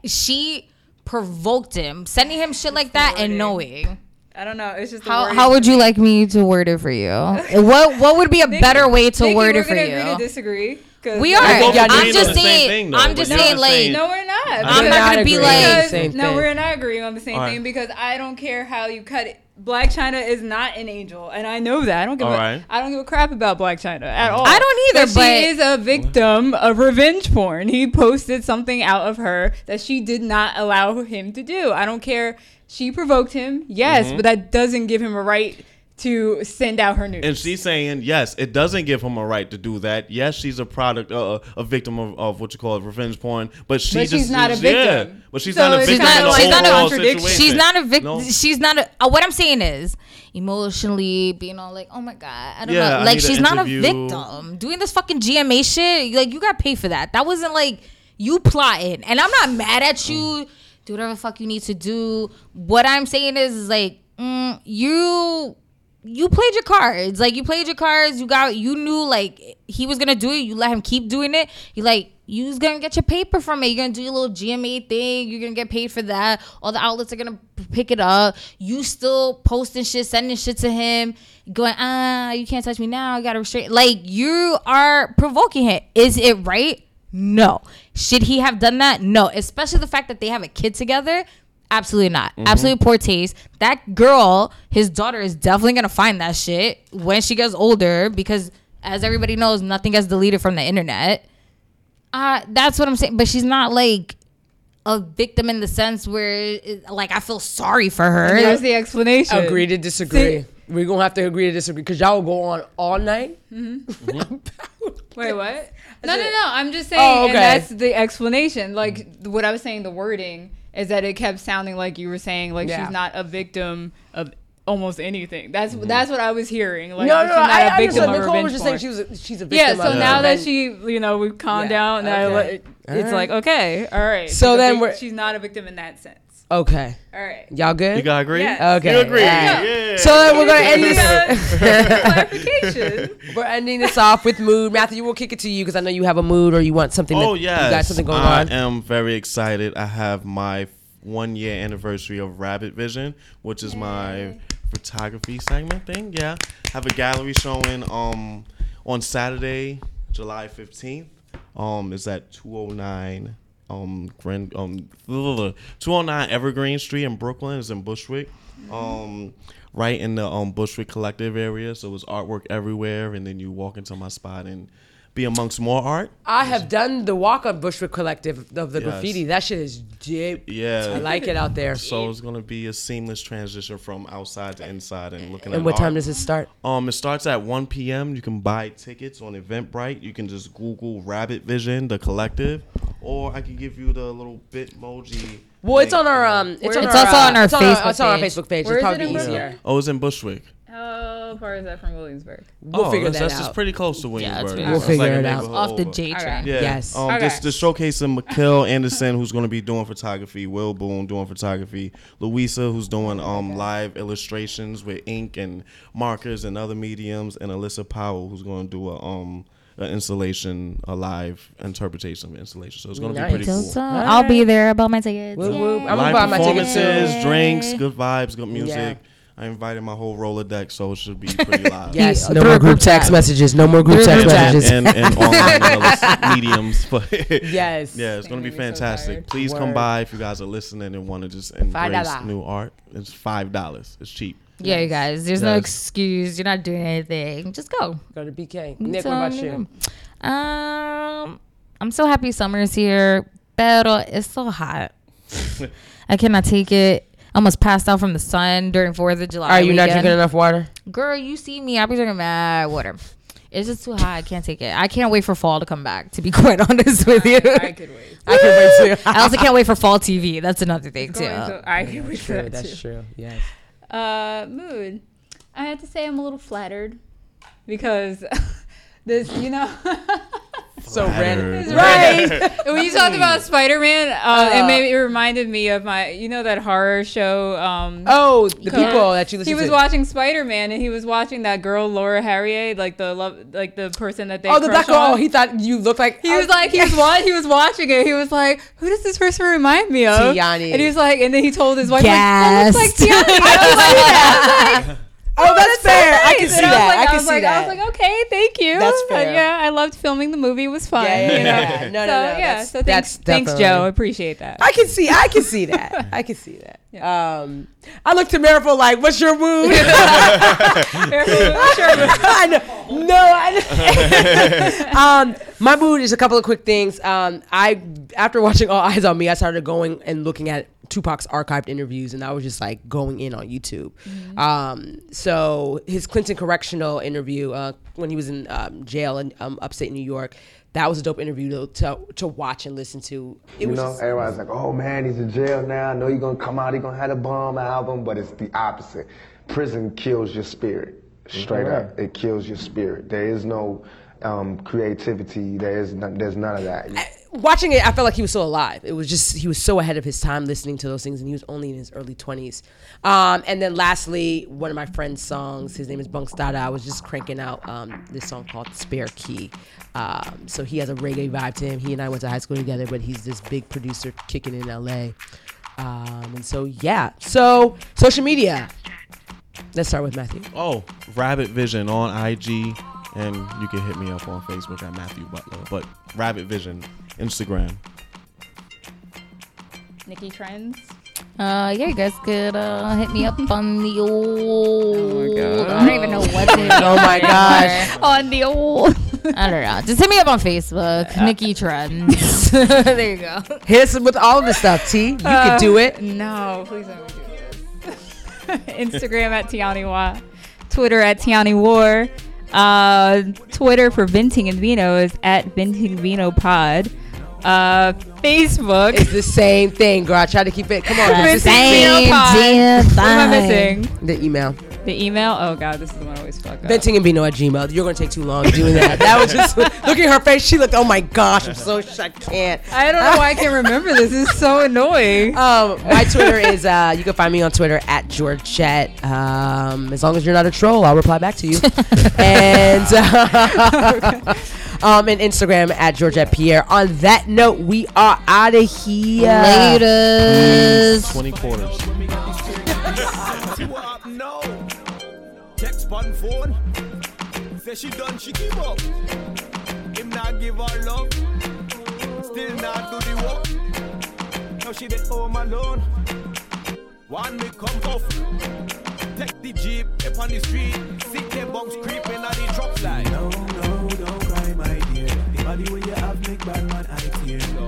She provoked him, sending him shit like that, and knowing. I don't know. It's just the How, wording. how would you like me to word it for you? what What would be a Nikki- better way to Nikki, word we're it for gonna Agree to you? disagree. 'Cause We're both I'm just on the same saying. thing, though, I'm just saying, like. saying- No, we're not. I'm We're not not gonna be agreeing on like. same no, thing. we're not agreeing on the same All right. thing because I don't care how you cut it. Blac Chyna is not an angel, and I know that. I don't give All a, right. I don't give a crap about Blac Chyna at all. I don't either, But, but- she is a victim of revenge porn. He posted something out of her that she did not allow him to do. I don't care. She provoked him, yes, Mm-hmm. but that doesn't give him a right to send out her news. And she's saying, yes, it doesn't give him a right to do that. Yes, she's a product, uh, a victim of, of what you call it, revenge porn. But she But just, she's not a yeah, victim. but she's So not a victim not. in the She's not a situation. She's not a victim. No. She's not a. Uh, what I'm saying is, emotionally being all like, oh my god, I don't Yeah, know. Like she's not a victim. Doing this fucking GMA shit, like you got paid for that. That wasn't like You plotting, and I'm not mad at you. Do whatever the fuck you need to do. What I'm saying is, is like mm, you you played your cards. Like you played your cards. You got you knew like he was gonna do it. You let him keep doing it. You like you was gonna get your paper from it. You're gonna do your little GMA thing. You're gonna get paid for that. All the outlets are gonna pick it up. You still posting shit, sending shit to him, going ah, you can't touch me now. I gotta restrain. Like you are provoking him. Is it right? No. Should he have done that? No. Especially the fact that they have a kid together. Absolutely not. Mm-hmm. Absolutely poor taste. That girl, his daughter, is definitely gonna find that shit when she gets older because, as everybody knows, nothing gets deleted from the internet. Uh, that's what I'm saying. But she's not like a victim in the sense where, uh, like, I feel sorry for her. There's the explanation. Agree to disagree. We're gonna have to agree to disagree because y'all will go on all night. Mm-hmm. Mm-hmm. Wait, what? No, no, no. I'm just oh, saying, Oh, okay. and that's the explanation. Like what I was saying, the wording is that it kept sounding like you were saying like Yeah. she's not a victim of almost anything. That's mm-hmm. that's what I was hearing. Like no, she's no, not I, a I of Nicole was just saying she was a, she's a victim. yeah. So now that she, you know, we've calmed Yeah, down. Now okay. it- it's like okay, all right. So a then she's not a victim in that sense. Okay, All right. y'all good? You gotta agree. Yeah. okay. You agree? all right. Yeah. So then we're gonna end this. Clarification. We're ending this off with mood. Matthew, we'll kick it to you because I know you have a mood or you want something. Oh that, yes, you got something going I on. I am very excited. I have my one year anniversary of Rabbit Vision, which is my photography segment thing. Yeah, have a gallery showing um on Saturday, July fifteenth. Um, it's at two oh nine um Grand um two oh nine Evergreen Street in Brooklyn. is in Bushwick. Um. Right in the um, Bushwick Collective area, so it's artwork everywhere, and then you walk into my spot and be amongst more art. I have done the walk on Bushwick Collective of the Yes. graffiti. That shit is deep. Yeah. I like it out there. So it's gonna be a seamless transition from outside to inside and looking at. And what time does it start? Um, it starts at 1 p.m. You can buy tickets on Eventbrite. You can just Google Rabbit Vision, the collective, or I can give you the little Bitmoji. Well, it's on our um, it's, on It's our, also uh, on our it's Facebook it's on our page. Facebook page. Where it's is it probably easier. Brooklyn? Oh, it's in Bushwick. How far is that from Williamsburg? We'll oh, figure that's, that that's out. just pretty close to Williamsburg. really We'll. It's figure a it out. neighborhood Off the. J Okay. train. Yeah. Yes. Um, Okay. this the showcasing Mikhail Anderson, who's going to be doing photography. Will Boone doing photography. Louisa, who's doing um live illustrations with ink and markers and other mediums, and Alyssa Powell, who's going to do a um an installation, a live interpretation of installation. So it's going to Nice. be pretty cool. so, I'll be there. I bought my tickets. Whoop, whoop. I'm gonna Live buy my tickets performances, drinks, good vibes, good music. Yeah. I invited my whole Rolodex, so it should be pretty live. Yes, Yeah, no through more group group text chat. messages. No more group Through text group messages. and, and online other mediums. But Yes. yeah, it's gonna be Making me so fantastic. tired. Please come by if you guys are listening and want to just embrace $5. new art. It's five dollars. It's cheap. Yeah, you guys. There's no excuse. You're not doing anything. Just go. Go to BK. Nick, what about you? Um, I'm so happy summer's here, pero it's so hot. I cannot take it. I almost passed out from the sun during Fourth of July. Are you not drinking enough water? Girl, you see me. I be drinking mad water. It's just too hot. I can't take it. I can't wait for fall to come back. To be quite honest with you, I could wait. I can wait too. I also can't wait for fall TV. That's another thing too. Going so- I can wait for True, that that's too. true. Yes. Uh, mood. I have to say I'm a little flattered because this, you know, So random. Right. when you talked about Spider-Man, uh, Uh. it made it reminded me of my, you know, that horror show. Um, Oh, the Cool. people that you listen to. he was to. watching Spider-Man and he was watching that girl Laura Harrier, like the love, like the person that they. oh, the crush black girl. Oh, he thought you looked like. He was like, he was, wa- he was watching it. He was like, "Who does this person remind me of?" Tiani. And he was like, and then he told his wife, Gasp. like, "That looks like Tiani." I can see that. I was like, Oh, that's so fair. I nice. can see And I that. like- I can was see like, that. I was like, okay, thank you. That's fair. yeah, I loved filming the movie. It was fun. Yeah, yeah, you know? yeah. No, no, so, no, Yeah. that's- so that's thanks, thanks, Joe. I appreciate that. I can see. I can see that. I can see that. Um, I looked to Marifel like, "What's your mood?" I know. No, I know. um, my mood is a couple of quick things. Um, I after watching All Eyez on Me, I started going and looking at Tupac's archived interviews, and I was just like going in on YouTube. Um, so his Clinton Correctional interview uh, when he was in um, jail in um, upstate New York. That was a dope interview to, to, to watch and listen to. It You was know, just- everybody's like, oh man, he's in jail now. I know he's gonna come out, he's gonna have a bomb album, but it's the opposite. Prison kills your spirit. Straight up. It kills your spirit. There is no um, creativity. There's none, there's none of that. Watching it, I felt like he was still alive. It was just he was so ahead of his time listening to those things, and he was only in his early twenties. Um, and then lastly, one of my friend's songs, his name is Bunks Dada. I was just cranking out um, this song called Spare Key. Um, so he has a reggae vibe to him. He and I went to high school together, but he's this big producer kicking in LA. Um, and so yeah, so social media. Let's start with Matthew. Oh, Rabbit Vision on IG, and you can hit me up on Facebook at Matthew Butler. But Rabbit Vision, Instagram. Nikki Trends. Uh, yeah, you guys could uh, hit me up on the old. Oh my God. I don't even know what to Oh my gosh. On the old. I don't know. Just hit me up on Facebook, Nikki Trends. there you go. Hit us with all of the stuff, T. You can do it. No, please don't do this. Instagram at Tiani Wa. Twitter at Tiani War. Uh, Twitter for Venting and Vino is at Venting Vino Pod. Uh, Facebook. It's the same thing, girl. I try to keep it. Come on, The it's the same damn What am I missing? The email. The email. Oh god, this is the one I always fuck up. Venting and Vino at Gmail. You're gonna take too long doing that. That was just look at her face. She looked. Oh my gosh, I'm so sh- I can't. I don't know why I can't remember this. This is so annoying. Um, my Twitter is. Uh, you can find me on Twitter at Georgette. Um, as long as you're not a troll, I'll reply back to you. and uh, um, and Instagram at Georgette Pierre. On that note, we are out of here. Laters. 20 quarters. See on phone. Say she done, she give up. Him not give her love. Still not do the work. Now she the home alone. One me come off. Take the jeep up on the street. Sick the box creeping on the drop line. No, no, don't cry, my dear. The body where you have make bad man I tear.